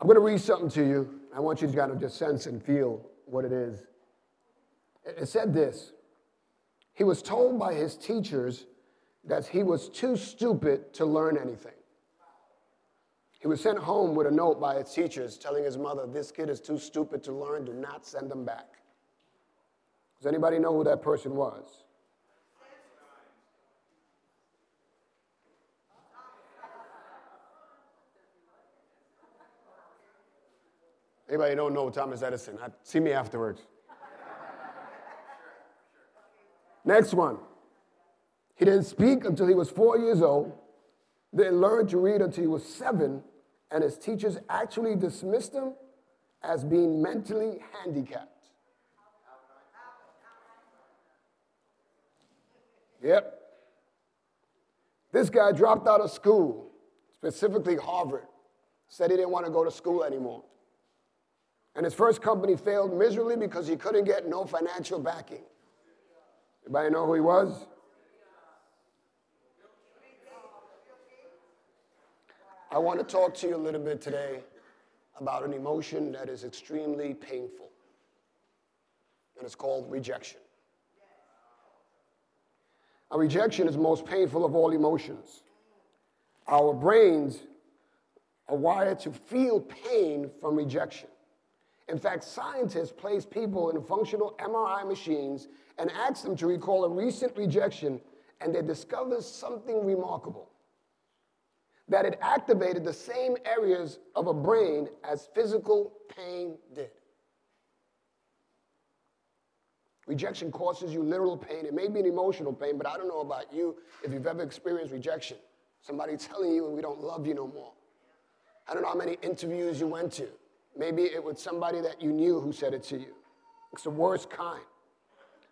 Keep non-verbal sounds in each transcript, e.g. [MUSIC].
I'm going to read something to you. I want you to kind of just sense and feel what it is. It said this He was told by his teachers that he was too stupid to learn anything. He was sent home with a note by his teachers telling his mother, This kid is too stupid to learn, do not send him back. Does anybody know who that person was? Anybody don't know Thomas Edison? See me afterwards. Next one. He didn't speak until he was four years old, then learned to read until he was seven, and his teachers actually dismissed him as being mentally handicapped. Yep. This guy dropped out of school, specifically Harvard, said he didn't want to go to school anymore. And his first company failed miserably because he couldn't get no financial backing. Anybody know who he was? I want to talk to you a little bit today about an emotion that is extremely painful, and it's called rejection. A rejection is the most painful of all emotions. Our brains are wired to feel pain from rejection. In fact, scientists place people in functional MRI machines and ask them to recall a recent rejection, and they discover something remarkable that it activated the same areas of a brain as physical pain did. Rejection causes you literal pain. It may be an emotional pain, but I don't know about you if you've ever experienced rejection. Somebody [LAUGHS] telling you, we don't love you no more. I don't know how many interviews you went to. Maybe it was somebody that you knew who said it to you. It's the worst kind.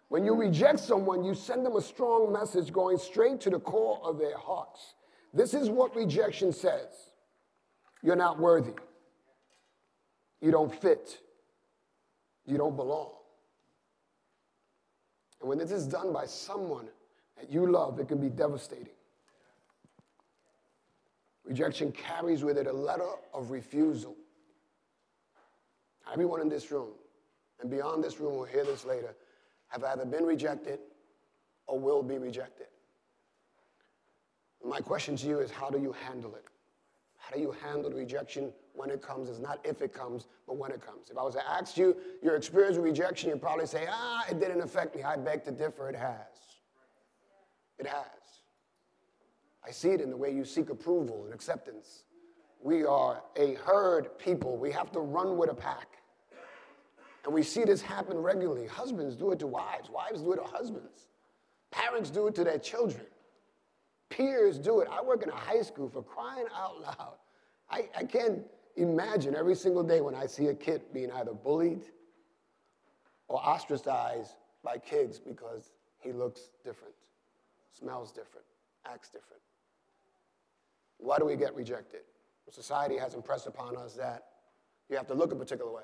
When you reject someone, you send them a strong message going straight to the core of their hearts. This is what rejection says You're not worthy. You don't fit. You don't belong. And when this is done by someone that you love, it can be devastating. Rejection carries with it a letter of refusal. Everyone in this room and beyond this room will hear this later have either been rejected or will be rejected. My question to you is how do you handle it? How do you handle rejection when it comes? It's not if it comes, but when it comes. If I was to ask you your experience with rejection, you'd probably say, ah, it didn't affect me. I beg to differ, it has. It has. I see it in the way you seek approval and acceptance. We are a herd people. We have to run with a pack. And we see this happen regularly. Husbands do it to wives, wives do it to husbands, parents do it to their children, peers do it. I work in a high school for crying out loud. I, I can't imagine every single day when I see a kid being either bullied or ostracized by kids because he looks different, smells different, acts different. Why do we get rejected? Society has impressed upon us that you have to look a particular way.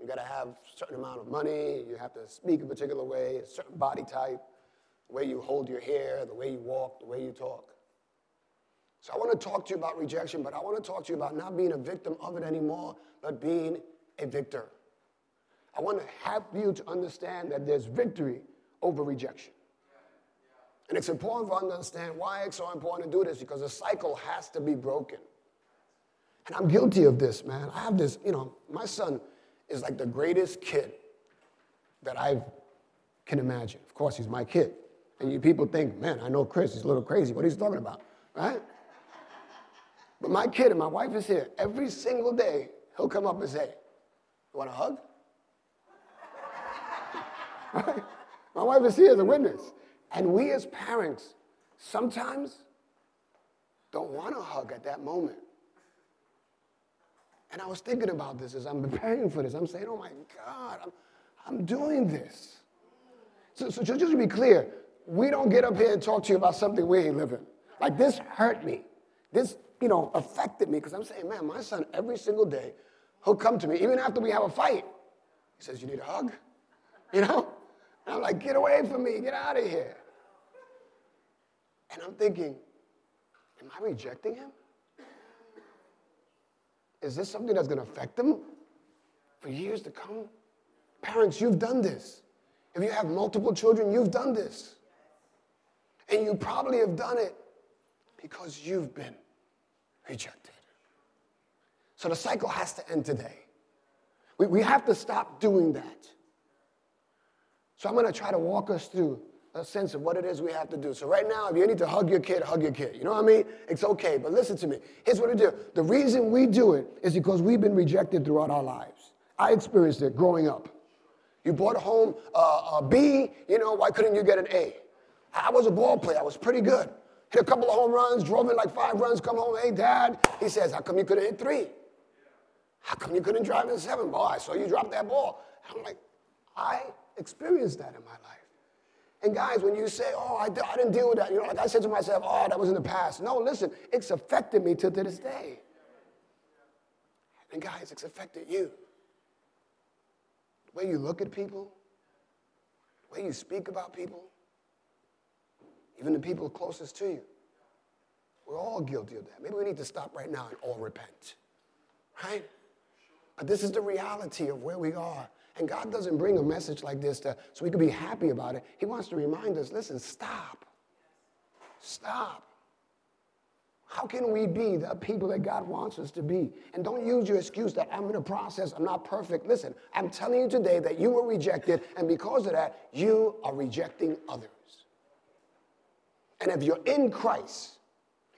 You got to have a certain amount of money. You have to speak a particular way, a certain body type, the way you hold your hair, the way you walk, the way you talk. So I want to talk to you about rejection, but I want to talk to you about not being a victim of it anymore, but being a victor. I want to help you to understand that there's victory over rejection. And it's important for us to understand why it's so important to do this because the cycle has to be broken. And I'm guilty of this, man. I have this, you know, my son is like the greatest kid that I can imagine. Of course, he's my kid. And you people think, man, I know Chris, he's a little crazy. What he's talking about, right? But my kid and my wife is here. Every single day, he'll come up and say, You want a hug? [LAUGHS] right? My wife is here as a witness. And we as parents sometimes don't want a hug at that moment. And I was thinking about this as I'm [LAUGHS] preparing for this. I'm saying, oh my God, I'm, I'm doing this. So, so just to be clear, we don't get up here and talk to you about something we ain't living. Like this hurt me. This, you know, affected me because I'm saying, man, my son every single day, he'll come to me, even after we have a fight. He says, you need a hug? [LAUGHS] You know? And I'm like, get away from me, get out of here. And I'm thinking, am I rejecting him? is this something that's going to affect them for years to come? Parents, you've done this. If you have multiple children, you've done this. And you probably have done it because you've been rejected. So the cycle has to end today. We, we have to stop doing that. So I'm going to try to walk us through a sense of what it is we have to do. So right now, if you need to hug your kid, hug your kid. You know what I mean? It's okay, but listen to me. Here's what I do. The reason we do it is because we've been rejected throughout our lives. I experienced it growing up. You brought home a B, you know, why couldn't you get an A? I was a ball player. I was pretty good. Hit a couple of home runs, drove in like five runs, come home, hey, dad. He says, how come you couldn't hit three? How come you couldn't drive in seven? Boy, I saw you drop that ball. I'm like, I experienced that in my life. And guys, when you say, oh, I, I didn't deal with that, you know, like I said to myself, oh, that was in the past. No, listen, it's affected me to, to this day. And guys, it's affected you. The way you look at people, the way you speak about people, even the people closest to you. We're all guilty of that. Maybe we need to stop right now and all repent. Right? But this is the reality of where we are. And God doesn't bring a message like this to, so we can be happy about it. He wants to remind us listen, stop. Stop. How can we be the people that God wants us to be? And don't use your excuse that I'm in a process, I'm not perfect. Listen, I'm telling you today that you were rejected, and because of that, you are rejecting others. And if you're in Christ,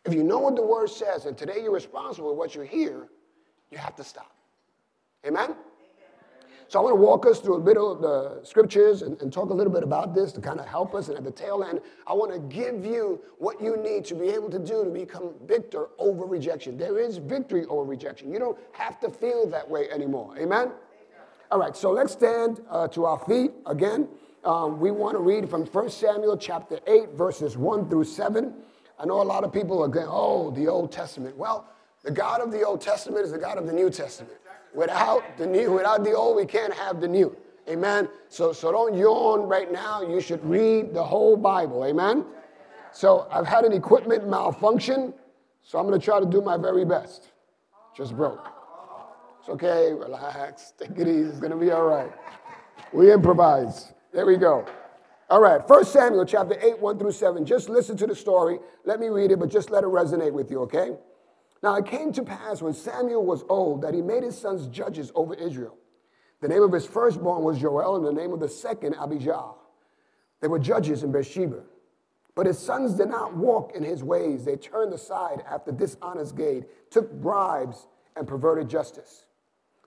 if you know what the word says, and today you're responsible for what you hear, you have to stop. Amen? So I want to walk us through a bit of the scriptures and, and, talk a little bit about this to kind of help us. And at the tail end, I want to give you what you need to be able to do to become victor over rejection. There is victory over rejection. You don't have to feel that way anymore. Amen? All right, so let's stand uh, to our feet again. Um, we want to read from 1 Samuel chapter 8, verses 1 through 7. I know a lot of people are going, oh, the Old Testament. Well, the God of the Old Testament is the God of the New Testament. Without the new, without the old, we can't have the new. Amen. So, so don't yawn right now. You should read the whole Bible. Amen. So I've had an equipment malfunction, so I'm going to try to do my very best. Just broke. It's okay. Relax. Take it easy. It's going to be all right. We improvise. There we go. All right, 1 Samuel chapter 8, 1 through 7. Just listen to the story. Let me read it, but just let it resonate with you, okay? Now it came to pass when Samuel was old that he made his sons judges over Israel. The name of his firstborn was Joel, and the name of the second, Abijah. They were judges in Beersheba. But his sons did not walk in his ways. They turned aside after dishonest gain, took bribes, and perverted justice.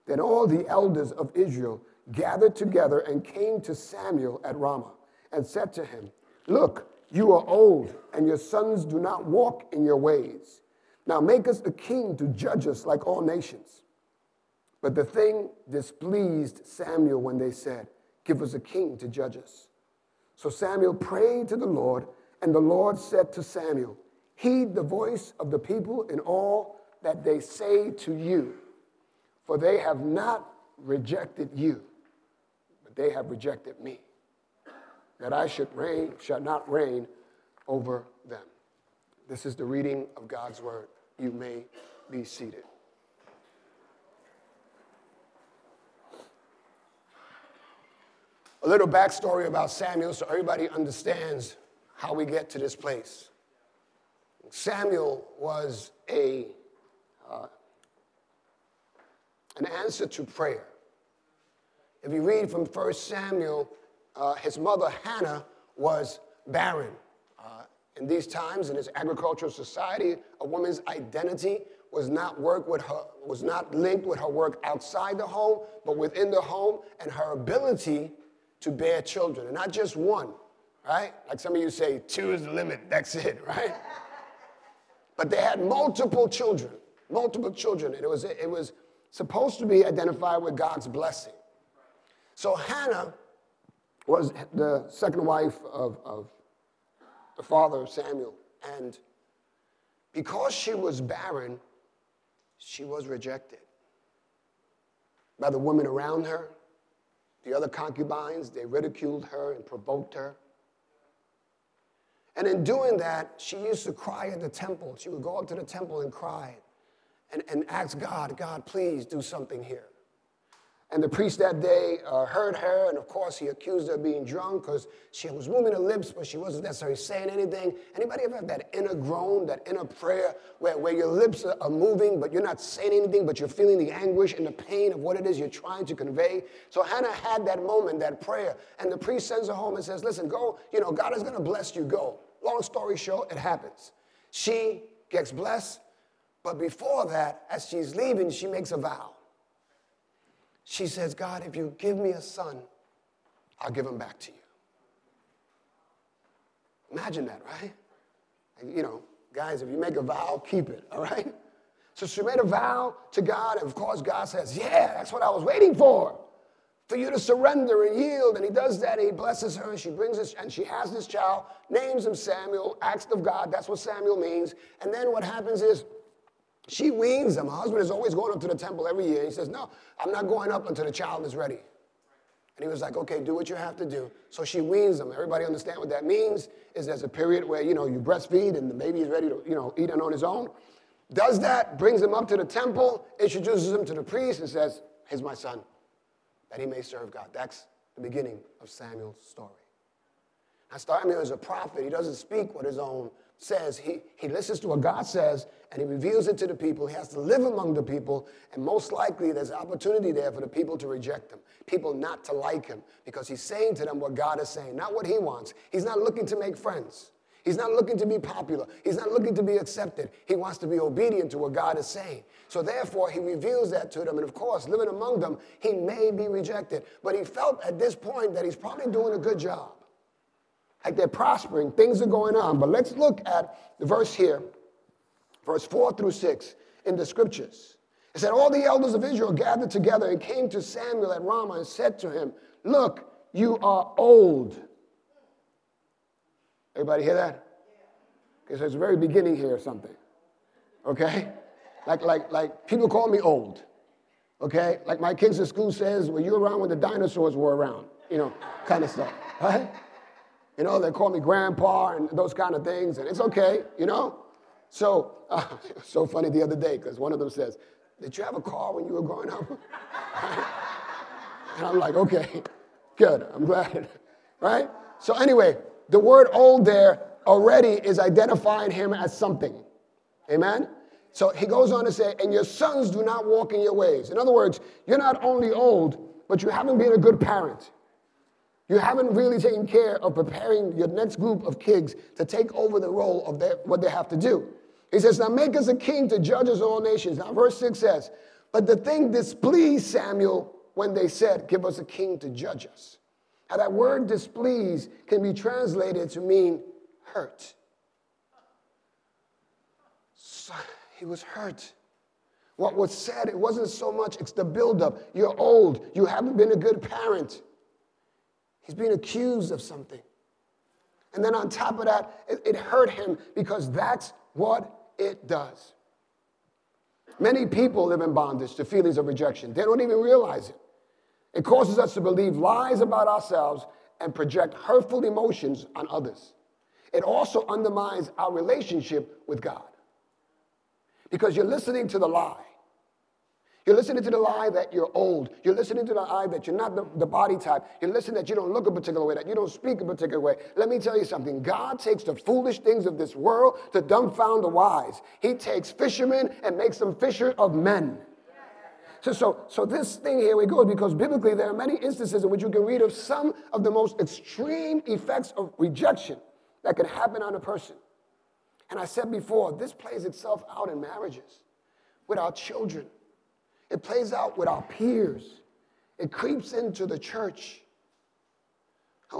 Then all the elders of Israel gathered together and came to Samuel at Ramah and said to him, Look, you are old, and your sons do not walk in your ways. Now make us a king to judge us like all nations. But the thing displeased Samuel when they said, Give us a king to judge us. So Samuel prayed to the Lord, and the Lord said to Samuel, Heed the voice of the people in all that they say to you, for they have not rejected you, but they have rejected me, that I should reign, shall not reign over them. This is the reading of God's word. You may be seated. A little backstory about Samuel so everybody understands how we get to this place. Samuel was a, uh, an answer to prayer. If you read from 1 Samuel, uh, his mother Hannah was barren. In these times, in this agricultural society, a woman's identity was not work with her, was not linked with her work outside the home, but within the home and her ability to bear children. And not just one, right? Like some of you say, two is the limit, that's it, [LAUGHS] right? but they had multiple children, multiple children. And it was, it was supposed to be identified with God's blessing. So Hannah was the second wife of, of the father of Samuel. And because she was barren, she was rejected by the women around her. The other concubines, they ridiculed her and provoked her. And in doing that, she used to cry at the temple. She would go up to the temple and cry. and, and asked God, God, please do something here. And the priest that day uh, heard her, and of course he accused her of being drunk because she was moving her lips, but she wasn't necessarily saying anything. Anybody ever have that inner groan, that inner prayer, where, where your lips are, are moving, but you're not saying anything, but you're feeling the anguish and the pain of what it is you're trying to convey? So Hannah had that moment, that prayer, and the priest sends her home and says, listen, go, you know, God is going to bless you, go. Long story short, it happens. She gets blessed, but before that, as she's leaving, she makes a vow. She says, God, if you give me a son, I'll give him back to you. Imagine that, right? You know, guys, if you make a vow, keep it, all right? So she made a vow to God, and of course, God says, Yeah, that's what I was waiting for. For you to surrender and yield. And he does that, and he blesses her, and she brings this, and she has this child, names him Samuel, acts of God, that's what Samuel means. And then what happens is she weans him. Her husband is always going up to the temple every year. He says, No, I'm not going up until the child is ready. And he was like, okay, do what you have to do. So she weans him. Everybody understand what that means? Is there's a period where, you know, you breastfeed and the baby is ready to, you know, eat on his own. Does that, brings him up to the temple, introduces him to the priest and says, here's my son, that he may serve God. That's the beginning of Samuel's story. Now Samuel is a prophet. He doesn't speak what his own says, he, he listens to what God says and he reveals it to the people. He has to live among the people, and most likely there's opportunity there for the people to reject him, people not to like him, because he's saying to them what God is saying, not what he wants. He's not looking to make friends. He's not looking to be popular. He's not looking to be accepted. He wants to be obedient to what God is saying. So therefore, he reveals that to them. And of course, living among them, he may be rejected. But he felt at this point that he's probably doing a good job like they're prospering, things are going on. But let's look at the verse here, verse 4 through 6 in the scriptures. It said, All the elders of Israel gathered together and came to Samuel at Ramah and said to him, Look, you are old. Everybody hear that? Okay, so it's the very beginning here or something. Okay? Like, like, like people call me old. Okay? Like my kids at school says, were you around when the dinosaurs were around? You know, kind of stuff. Right? You know, they call me grandpa and those kind of things, and it's okay, you know? So, uh, [LAUGHS] so funny the other day because one of them says, Did you have a car when you were growing up? [LAUGHS] and I'm like, Okay, good, I'm glad, [LAUGHS] right? So, anyway, the word old there already is identifying him as something. Amen? So he goes on to say, and your sons do not walk in your ways. In other words, you're not only old, but you haven't been a good parent. You haven't really taken care of preparing your next group of kids to take over the role of their, what they have to do. He says, Now make us a king to judge us all nations. Now, verse 6 says, But the thing displeased Samuel when they said, Give us a king to judge us. Now, that word displeased can be translated to mean hurt. So he was hurt. What was said, it wasn't so much, it's the buildup. You're old, you haven't been a good parent. He's being accused of something. And then on top of that, it, it hurt him because that's what it does. Many people live in bondage to feelings of rejection. They don't even realize it. It causes us to believe lies about ourselves and project hurtful emotions on others. It also undermines our relationship with God because you're listening to the lie. You're listening to the lie that you're old. You're listening to the lie that you're not the, the, body type. You're listening that you don't look a particular way, that you don't speak a particular way. Let me tell you something. God takes the foolish things of this world to dumbfound the wise. He takes fishermen and makes them fisher of men. So, so, so this thing here we go because biblically there are many instances in which you can read of some of the most extreme effects of rejection that can happen on a person. And I said before, this plays itself out in marriages, with our children it plays out with our peers. It creeps into the church.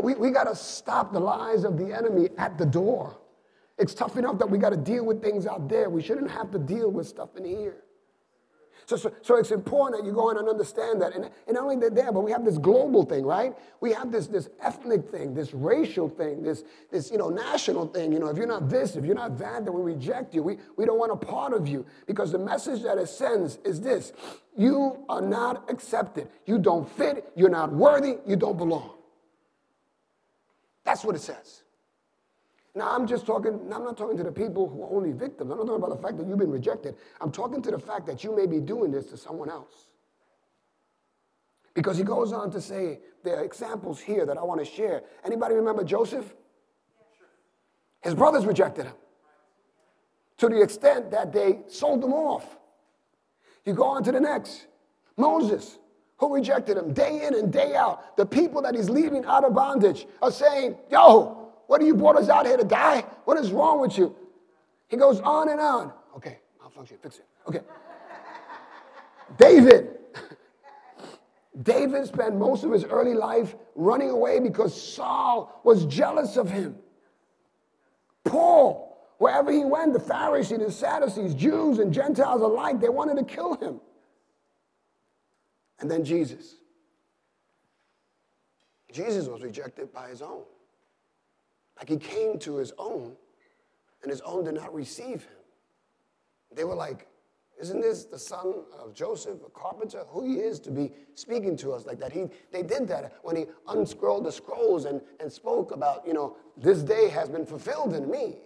We, we got to stop the lies of the enemy at the door. It's tough enough that we got to deal with things out there. We shouldn't have to deal with stuff in here. So, so, so, it's important that you go in and understand that. And, and not only that there, but we have this global thing, right? We have this, this ethnic thing, this racial thing, this, this you know, national thing. You know, if you're not this, if you're not that, then we reject you. We, we don't want a part of you. Because the message that it sends is this you are not accepted. You don't fit. You're not worthy. You don't belong. That's what it says. Now, I'm just talking, I'm not talking to the people who are only victims. I'm not talking about the fact that you've been rejected. I'm talking to the fact that you may be doing this to someone else. Because he goes on to say, there are examples here that I want to share. Anybody remember Joseph? His brothers rejected him to the extent that they sold him off. You go on to the next. Moses, who rejected him day in and day out. The people that he's leaving out of bondage are saying, Yo, what are you brought us out here to die? What is wrong with you? He goes on and on. Okay, malfunction, fix it. Okay. David. [LAUGHS] David spent most of his early life running away because Saul was jealous of him. Paul, wherever he went, the Pharisees, the Sadducees, Jews, and Gentiles alike, they wanted to kill him. And then Jesus. Jesus was rejected by his own. Like he came to his own, and his own did not receive him. They were like, isn't this the son of Joseph, a carpenter? Who he is to be speaking to us like that? He, they did that when he unscrolled the scrolls and, and spoke about, you know, this day has been fulfilled in me.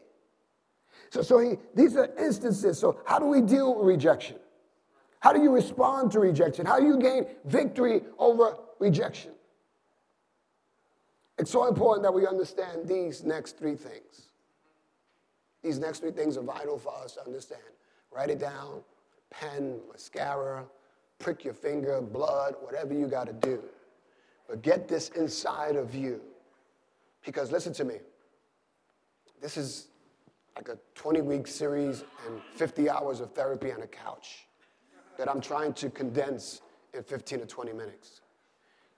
So, so he, these are instances. So, how do we deal with rejection? How do you respond to rejection? How do you gain victory over rejection? It's so important that we understand these next three things. These next three things are vital for us to understand. Write it down, pen, mascara, prick your finger, blood, whatever you got to do. But get this inside of you. Because listen to me, this is like a 20 week series and 50 hours of therapy on a couch that I'm trying to condense in 15 to 20 minutes.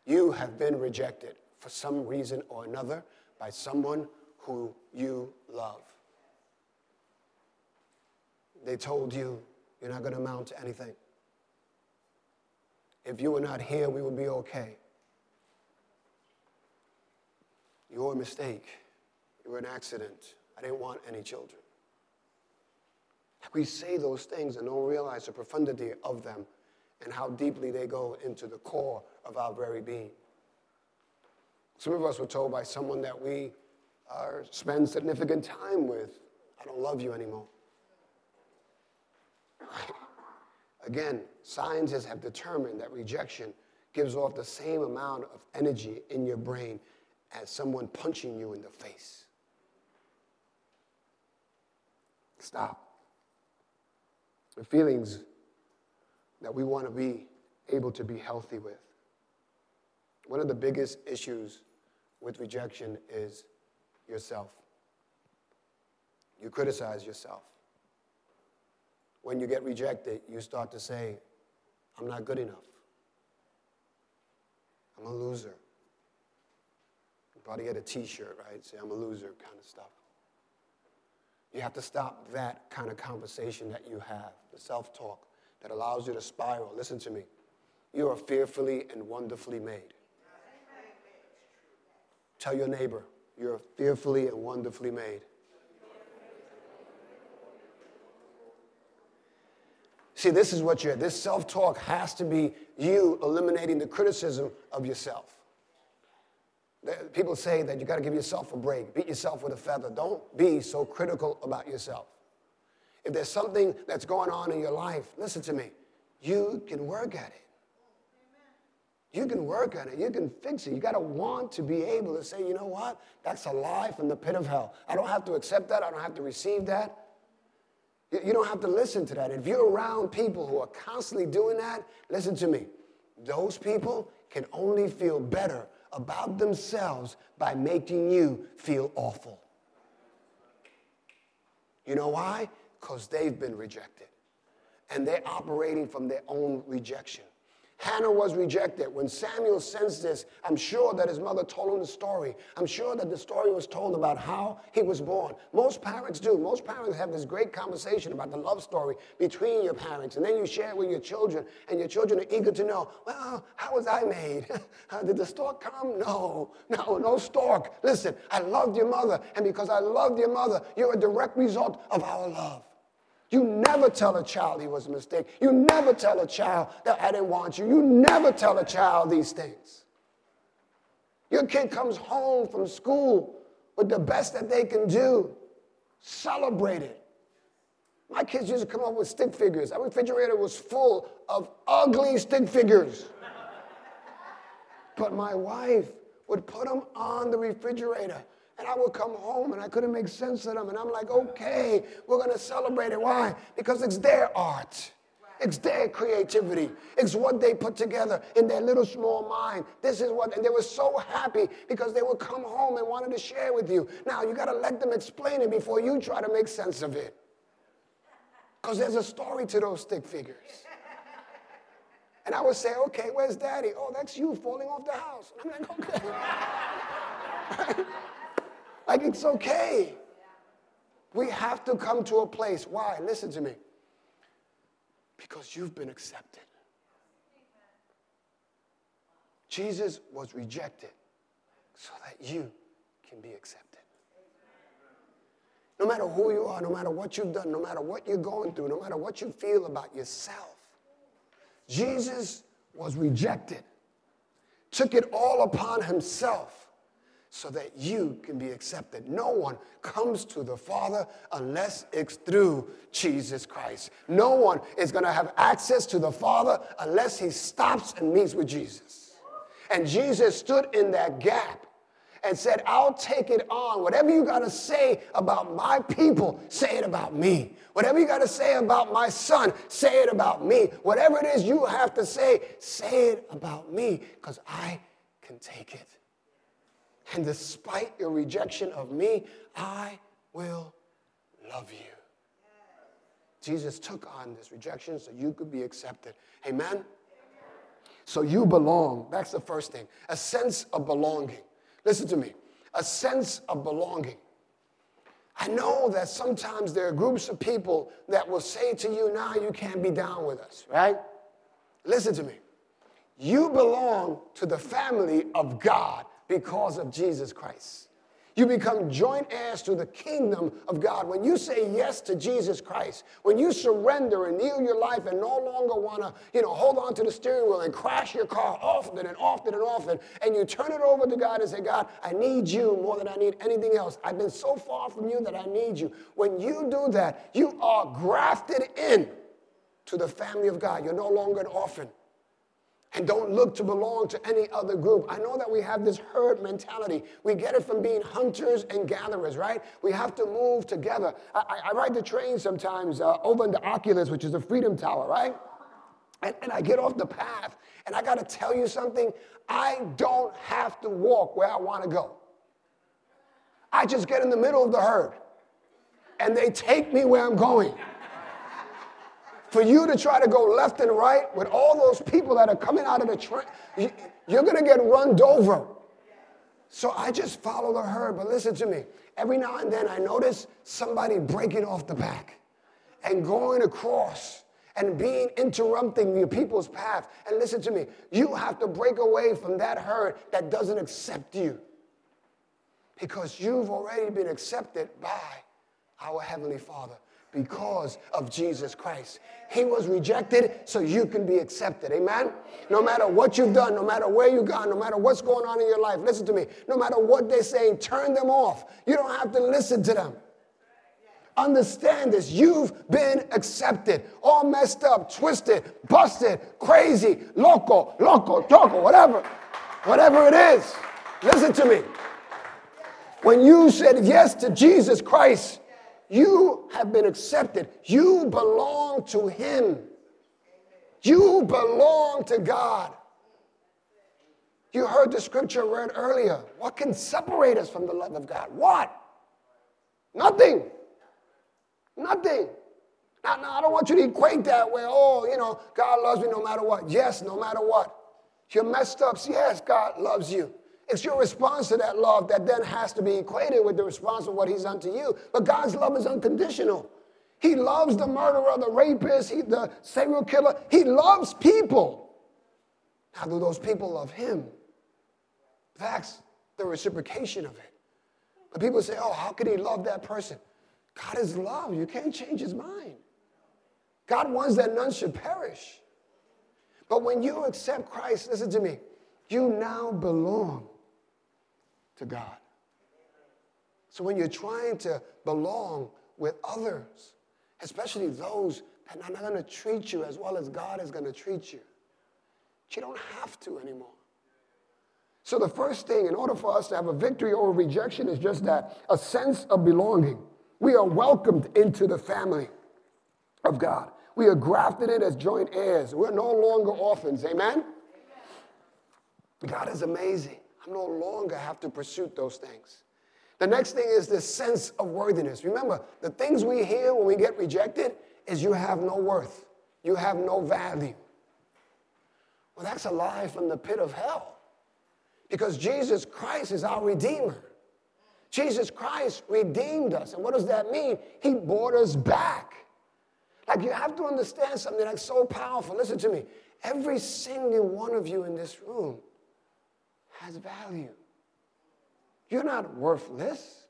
You have been rejected for some reason or another by someone who you love. They told you you're not going to amount to anything. If you were not here, we would be okay. Your mistake. You were an accident. I didn't want any children. We say those things and don't realize the profundity of them and how deeply they go into the core of our very being. Some of us were told by someone that we uh, spend significant time with, I don't love you anymore. [LAUGHS] Again, scientists have determined that rejection gives off the same amount of energy in your brain as someone punching you in the face. Stop. The feelings that we want to be able to be healthy with. One of the biggest issues with rejection is yourself. You criticize yourself. When you get rejected, you start to say, I'm not good enough. I'm a loser. You probably get a t shirt, right? Say, I'm a loser kind of stuff. You have to stop that kind of conversation that you have, the self talk that allows you to spiral. Listen to me. You are fearfully and wonderfully made. Tell your neighbor, you're fearfully and wonderfully made. See, this is what you're, this self talk has to be you eliminating the criticism of yourself. People say that you got to give yourself a break, beat yourself with a feather. Don't be so critical about yourself. If there's something that's going on in your life, listen to me, you can work at it. You can work on it. You can fix it. You got to want to be able to say, you know what? That's a lie from the pit of hell. I don't have to accept that. I don't have to receive that. You don't have to listen to that. If you're around people who are constantly doing that, listen to me. Those people can only feel better about themselves by making you feel awful. You know why? Because they've been rejected. And they're operating from their own rejection. Hannah was rejected. When Samuel sensed this, I'm sure that his mother told him the story. I'm sure that the story was told about how he was born. Most parents do. Most parents have this great conversation about the love story between your parents, and then you share it with your children, and your children are eager to know, well, how was I made? [LAUGHS] Uh, did the stork come? No, no, no stork. Listen, I loved your mother, and because I loved your mother, you're a direct result of our love. You never tell a child he was a mistake. You never tell a child that I didn't want you. You never tell a child these things. Your kid comes home from school with the best that they can do. Celebrate it. My kids used to come up with stick figures. Our refrigerator was full of ugly stick figures. But my wife would put them on the refrigerator. And I would come home and I couldn't make sense of them. And I'm like, okay, we're going to celebrate it. Why? Because it's their art. It's their creativity. It's what they put together in their little small mind. This is what, and they were so happy because they would come home and wanted to share with you. Now, you got to let them explain it before you try to make sense of it. Because there's a story to those stick figures. And I would say, okay, where's daddy? Oh, that's you falling off the house. I'm like, okay. [LAUGHS] Like, it's okay. We have to come to a place. Why? Listen to me because you've been accepted. Jesus was rejected so that you can be accepted. No matter who you are, no matter what you've done, no matter what you're going through, no matter what you feel about yourself, Jesus was rejected, took it all upon himself so that you can be accepted. No one comes to the Father unless it's through Jesus Christ. No one is going to have access to the Father unless he stops and meets with Jesus. And Jesus stood in that gap and said, I'll take it on. Whatever you got to say about my people, say it about me. Whatever you got to say about my son, say it about me. Whatever it is you have to say, say it about me because I can take it. And despite your rejection of me, I will love you. Jesus took on this rejection so you could be accepted. Amen? So you belong. That's the first thing. A sense of belonging. Listen to me. A sense of belonging. I know that sometimes there are groups of people that will say to you, now you can't be down with us, right? Listen to me. You belong to the family of God because of Jesus Christ. You become joint heirs to the kingdom of God. When you say yes to Jesus Christ, when you surrender and kneel your life and no longer want to, you know, hold on to the steering wheel and crash your car often and often and often, and you turn it over to God and say, God, I need you more than I need anything else. I've been so far from you that I need you. When you do that, you are grafted in to the family of God. You're no longer an orphan and don't look to belong to any other group. I know that we have this herd mentality. We get it from being hunters and gatherers, right? We have to move together. I, I ride the train sometimes uh, over in the Oculus, which is the Freedom Tower, right? And, and I get off the path, and I got to tell you something. I don't have to walk where I want to go. I just get in the middle of the herd, and they take me where I'm going for you to try to go left and right with all those people that are coming out of the train, you're going to get run over. So I just follow the herd. But listen to me. Every now and then I notice somebody breaking off the back and going across and being interrupting your people's path. And listen to me. You have to break away from that herd that doesn't accept you because you've already been accepted by our Heavenly Father because of Jesus Christ. He was rejected so you can be accepted. Amen? No matter what you've done, no matter where you've gone, no matter what's going on in your life, listen to me. No matter what they're saying, turn them off. You don't have to listen to them. Understand this. You've been accepted. All messed up, twisted, busted, crazy, loco, loco, toco, whatever. Whatever it is. Listen to me. When you said yes to Jesus Christ, you have been accepted. You belong to Him. You belong to God. You heard the scripture read earlier. What can separate us from the love of God? What? Nothing. Nothing. Now, now, I don't want you to equate that where, oh, you know, God loves me no matter what. Yes, no matter what. You're messed up. Yes, God loves you. It's your response to that love that then has to be equated with the response of what he's done to you. But God's love is unconditional. He loves the murderer, the rapist, he, the serial killer. He loves people. How do those people love him? That's the reciprocation of it. But people say, oh, how could he love that person? God is love. You can't change his mind. God wants that none should perish. But when you accept Christ, listen to me, you now belong to God. So when you're trying to belong with others, especially those that are not going to treat you as well as God is going to treat you, you don't have to anymore. So, the first thing, in order for us to have a victory over rejection, is just that a sense of belonging. We are welcomed into the family of God. We are grafted in as joint heirs. We're no longer orphans. Amen? God is amazing. I no longer have to pursue those things. The next thing is this sense of worthiness. Remember, the things we hear when we get rejected is you have no worth, you have no value. Well, that's a lie from the pit of hell because Jesus Christ is our Redeemer. Jesus Christ redeemed us. And what does that mean? He brought us back. Like you have to understand something that's so powerful. Listen to me. Every single one of you in this room has value. You're not worthless.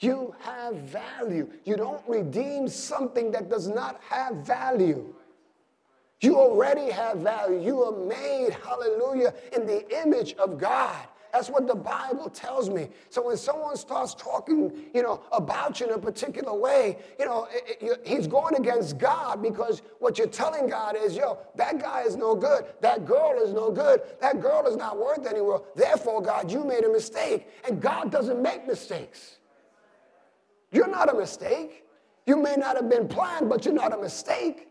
You have value. You don't redeem something that does not have value. You already have value. You are made, hallelujah, in the image of God. That's what the Bible tells me. So when someone starts talking, you know, about you in a particular way, you know, it, it, he's going against God because what you're telling God is, yo, that guy is no good. That girl is no good. That girl is not worth anywhere. Therefore, God, you made a mistake. And God doesn't make mistakes. You're not a mistake. You may not have been planned, but you're not a mistake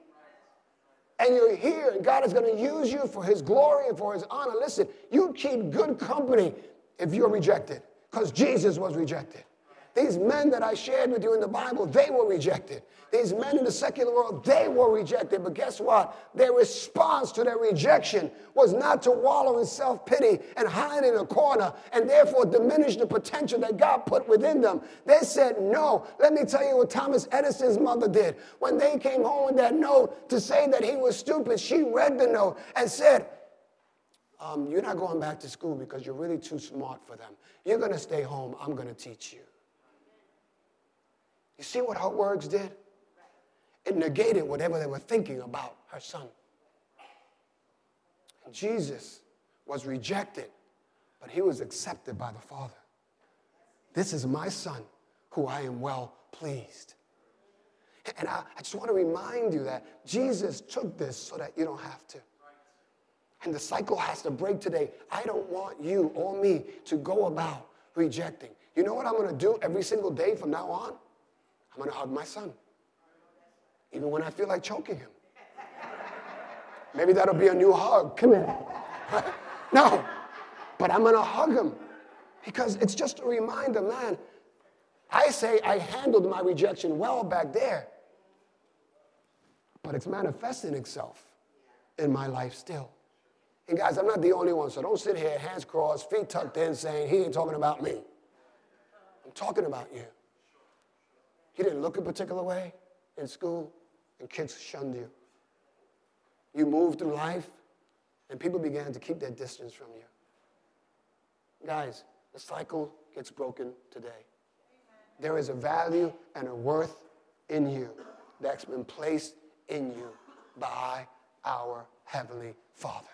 and you're here, and God is going to use you for His glory and for His honor. Listen, you keep good company if you're rejected, because Jesus was rejected. These men that I shared with you in the Bible, they were rejected. These men in the secular world, they were rejected. But guess what? Their response to their rejection was not to wallow in self pity and hide in a corner and therefore diminish the potential that God put within them. They said, No. Let me tell you what Thomas Edison's mother did. When they came home with that note to say that he was stupid, she read the note and said, um, You're not going back to school because you're really too smart for them. You're going to stay home. I'm going to teach you. You see what her words did? It negated whatever they were thinking about her son. Jesus was rejected, but he was accepted by the Father. This is my son who I am well pleased. And I, I just want to remind you that Jesus took this so that you don't have to. And the cycle has to break today. I don't want you or me to go about rejecting. You know what I'm going to do every single day from now on? I'm going to hug my son, even when I feel like choking him. Maybe that'll be a new hug. Come here. [LAUGHS] no, but I'm going to hug him because it's just a reminder, man. I say I handled my rejection well back there, but it's manifesting itself in my life still. And guys, I'm not the only one, so don't sit here, hands crossed, feet tucked in, saying, He ain't talking about me. I'm talking about you. You didn't look a particular way in school, and kids shunned you. You moved through life, and people began to keep their distance from you. Guys, the cycle gets broken today. There is a value and a worth in you that's been placed in you by our Heavenly Father,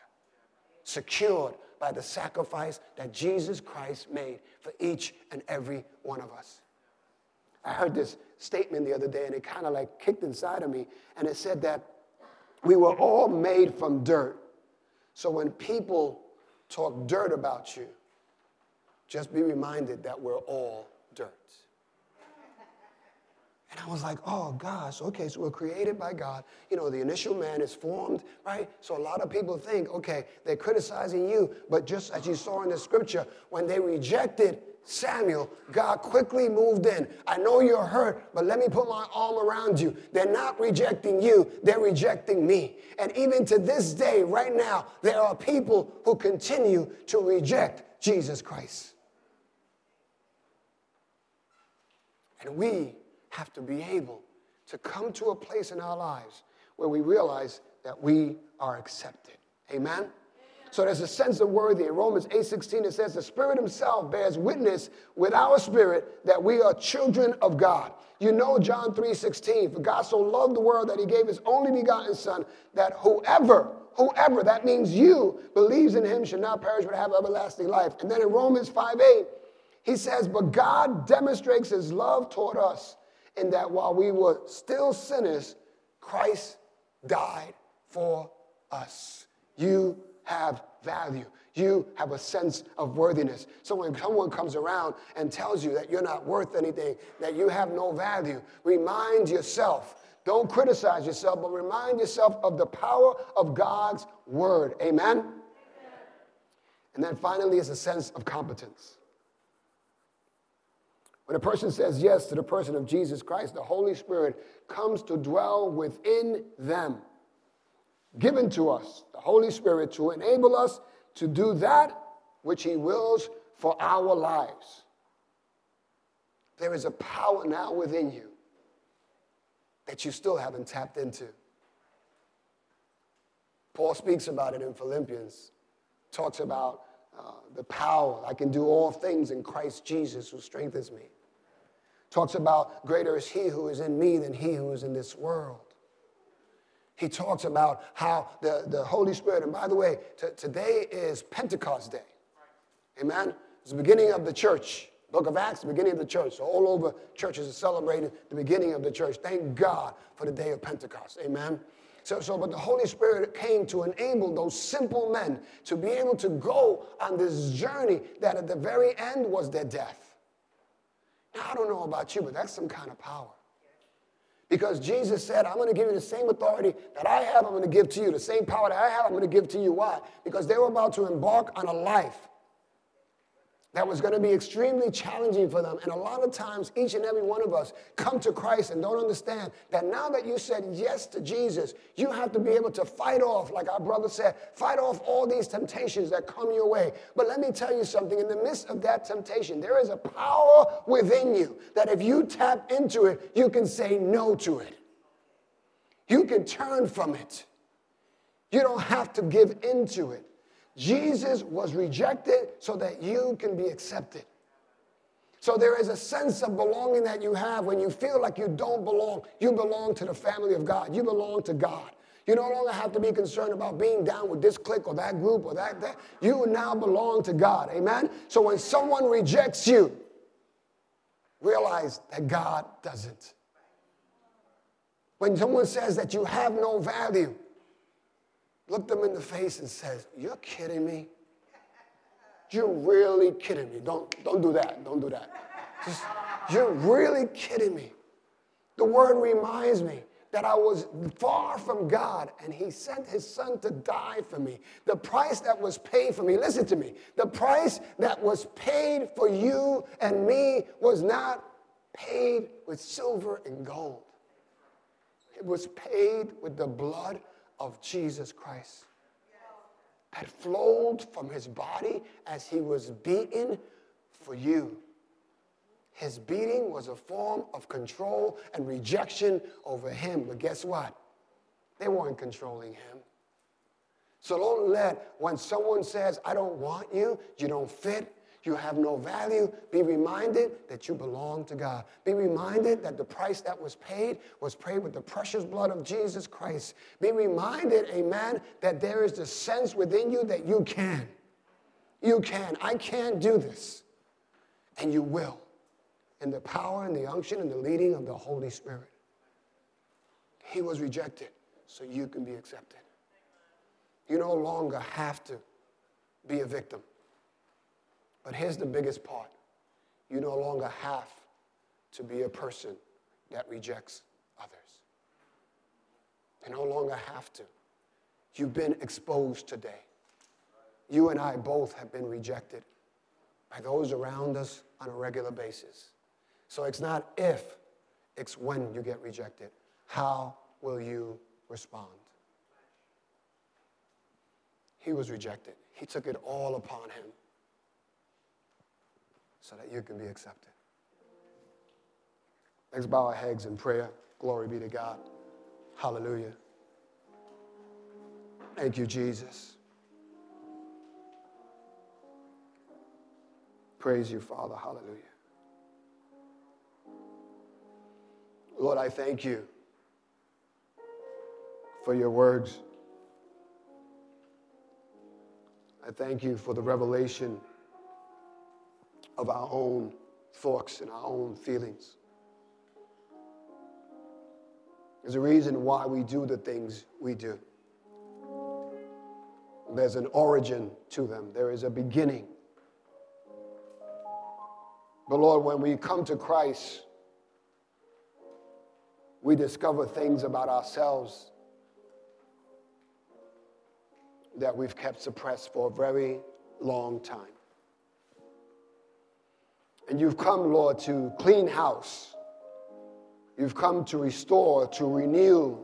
secured by the sacrifice that Jesus Christ made for each and every one of us. I heard this statement the other day and it kind of like kicked inside of me. And it said that we were all made from dirt. So when people talk dirt about you, just be reminded that we're all dirt. And I was like, oh gosh, okay, so we're created by God. You know, the initial man is formed, right? So a lot of people think, okay, they're criticizing you, but just as you saw in the scripture, when they rejected Samuel, God quickly moved in. I know you're hurt, but let me put my arm around you. They're not rejecting you, they're rejecting me. And even to this day, right now, there are people who continue to reject Jesus Christ. And we have to be able to come to a place in our lives where we realize that we are accepted. Amen? So there's a sense of worthy. In Romans 8:16, it says, The Spirit Himself bears witness with our spirit that we are children of God. You know John 3:16, for God so loved the world that He gave His only begotten Son, that whoever, whoever, that means you, believes in Him should not perish but have everlasting life. And then in Romans 5:8, He says, But God demonstrates his love toward us in that while we were still sinners, Christ died for us. You have value. You have a sense of worthiness. So when someone comes around and tells you that you're not worth anything, that you have no value, remind yourself. Don't criticize yourself, but remind yourself of the power of God's word. Amen? Amen. And then finally, is a sense of competence. When a person says yes to the person of Jesus Christ, the Holy Spirit comes to dwell within them, given to us, the Holy Spirit, to enable us to do that which He wills for our lives. There is a power now within you that you still haven't tapped into. Paul speaks about it in Philippians, talks about uh, the power. I can do all things in Christ Jesus who strengthens me. Talks about greater is he who is in me than he who is in this world. He talks about how the, the Holy Spirit, and by the way, t- today is Pentecost Day. Amen? It's the beginning of the church. Book of Acts, the beginning of the church. So all over churches are celebrating the beginning of the church. Thank God for the day of Pentecost. Amen? So, so, but the Holy Spirit came to enable those simple men to be able to go on this journey that at the very end was their death. Now, I don't know about you, but that's some kind of power. Because Jesus said, I'm going to give you the same authority that I have, I'm going to give to you. The same power that I have, I'm going to give to you. Why? Because they were about to embark on a life that was going to be extremely challenging for them. And a lot of times, each and every one of us come to Christ and don't understand that now that you said yes to Jesus, you have to be able to fight off, like our brother said, fight off all these temptations that come your way. But let me tell you something in the midst of that temptation, there is a power within you that if you tap into it, you can say no to it. You can turn from it. You don't have to give into it. Jesus was rejected so that you can be accepted. So there is a sense of belonging that you have when you feel like you don't belong. You belong to the family of God. You belong to God. You no longer have to be concerned about being down with this clique or that group or that, that. You now belong to God. Amen? So when someone rejects you, realize that God doesn't. When someone says that you have no value, look them in the face and says, You're kidding me? You're really kidding me. Don't, don't do that. Don't do that. Just, you're really kidding me. The word reminds me that I was far from God and He sent His Son to die for me. The price that was paid for me, listen to me, the price that was paid for you and me was not paid with silver and gold, it was paid with the blood of Jesus Christ that flowed from his body as he was beaten for you. His beating was a form of control and rejection over him. But guess what? They weren't controlling him. So don't let, when someone says, I don't want you, you don't fit, you have no value. Be reminded that you belong to God. Be reminded that the price that was paid was paid with the precious blood of Jesus Christ. Be reminded, amen, that there is the sense within you that you can. You can. I can do this. And you will. In the power and the unction and the leading of the Holy Spirit. He was rejected so you can be accepted. You no longer have to be a victim. But here's the biggest part you no longer have to be a person that rejects others. You no longer have to. You've been exposed today. You and I both have been rejected by those around us on a regular basis. So it's not if, it's when you get rejected. How will you respond? He was rejected. He took it all upon him so that you can be accepted. Let's bow our heads in prayer. Glory be to God. Hallelujah. Thank you, Jesus. Praise you, Father. Hallelujah. Lord, I thank you for your words. I thank you for the revelation of our own thoughts and our own feelings. There's a reason why we do the things we do. There's an origin to them, there is a beginning. But Lord, when we come to Christ, we discover things about ourselves that we've kept suppressed for a very long time. And you've come, Lord, to clean house. You've come to restore, to renew,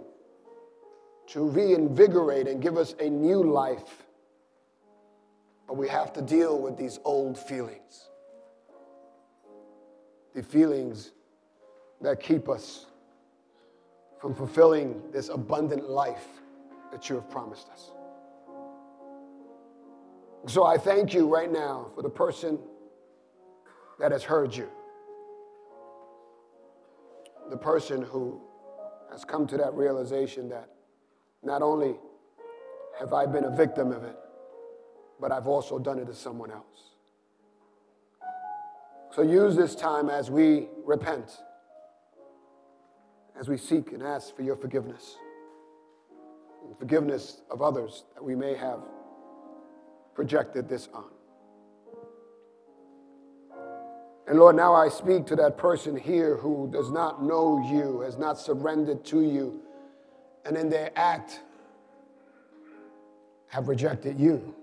to reinvigorate and give us a new life. But we have to deal with these old feelings. The feelings that keep us from fulfilling this abundant life that you have promised us. So I thank you right now for the person that has heard you, the person who has come to that realization that not only have I been a victim of it, but I've also done it to someone else. So use this time as we repent, as we seek and ask for your forgiveness, forgiveness of others that we may have projected this on. And Lord, now I speak to that person here who does not know you, has not surrendered to you, and in their act have rejected you.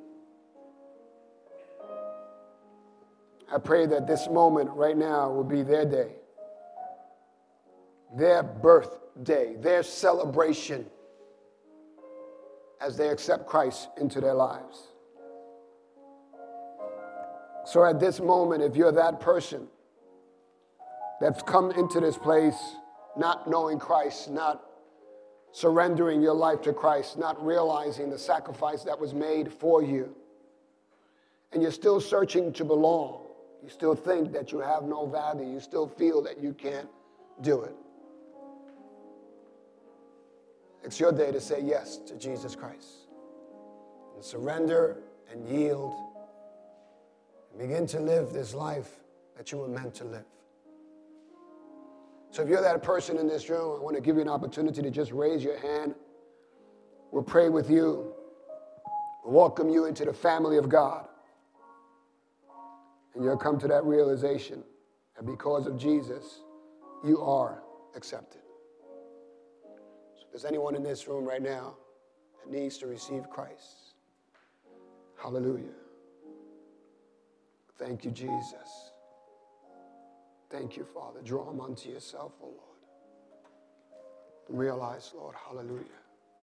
I pray that this moment right now will be their day, their birthday, their celebration as they accept Christ into their lives. So at this moment, if you're that person that's come into this place not knowing Christ, not surrendering your life to Christ, not realizing the sacrifice that was made for you, and you're still searching to belong, you still think that you have no value, you still feel that you can't do it. It's your day to say yes to Jesus Christ and surrender and yield Begin to live this life that you were meant to live. So if you're that person in this room, I want to give you an opportunity to just raise your hand. We'll pray with you. We'll welcome you into the family of God. And you'll come to that realization that because of Jesus, you are accepted. So if there's anyone in this room right now that needs to receive Christ, hallelujah. Thank you, Jesus. Thank you, Father. Draw them unto yourself, O oh Lord. Realize, Lord, hallelujah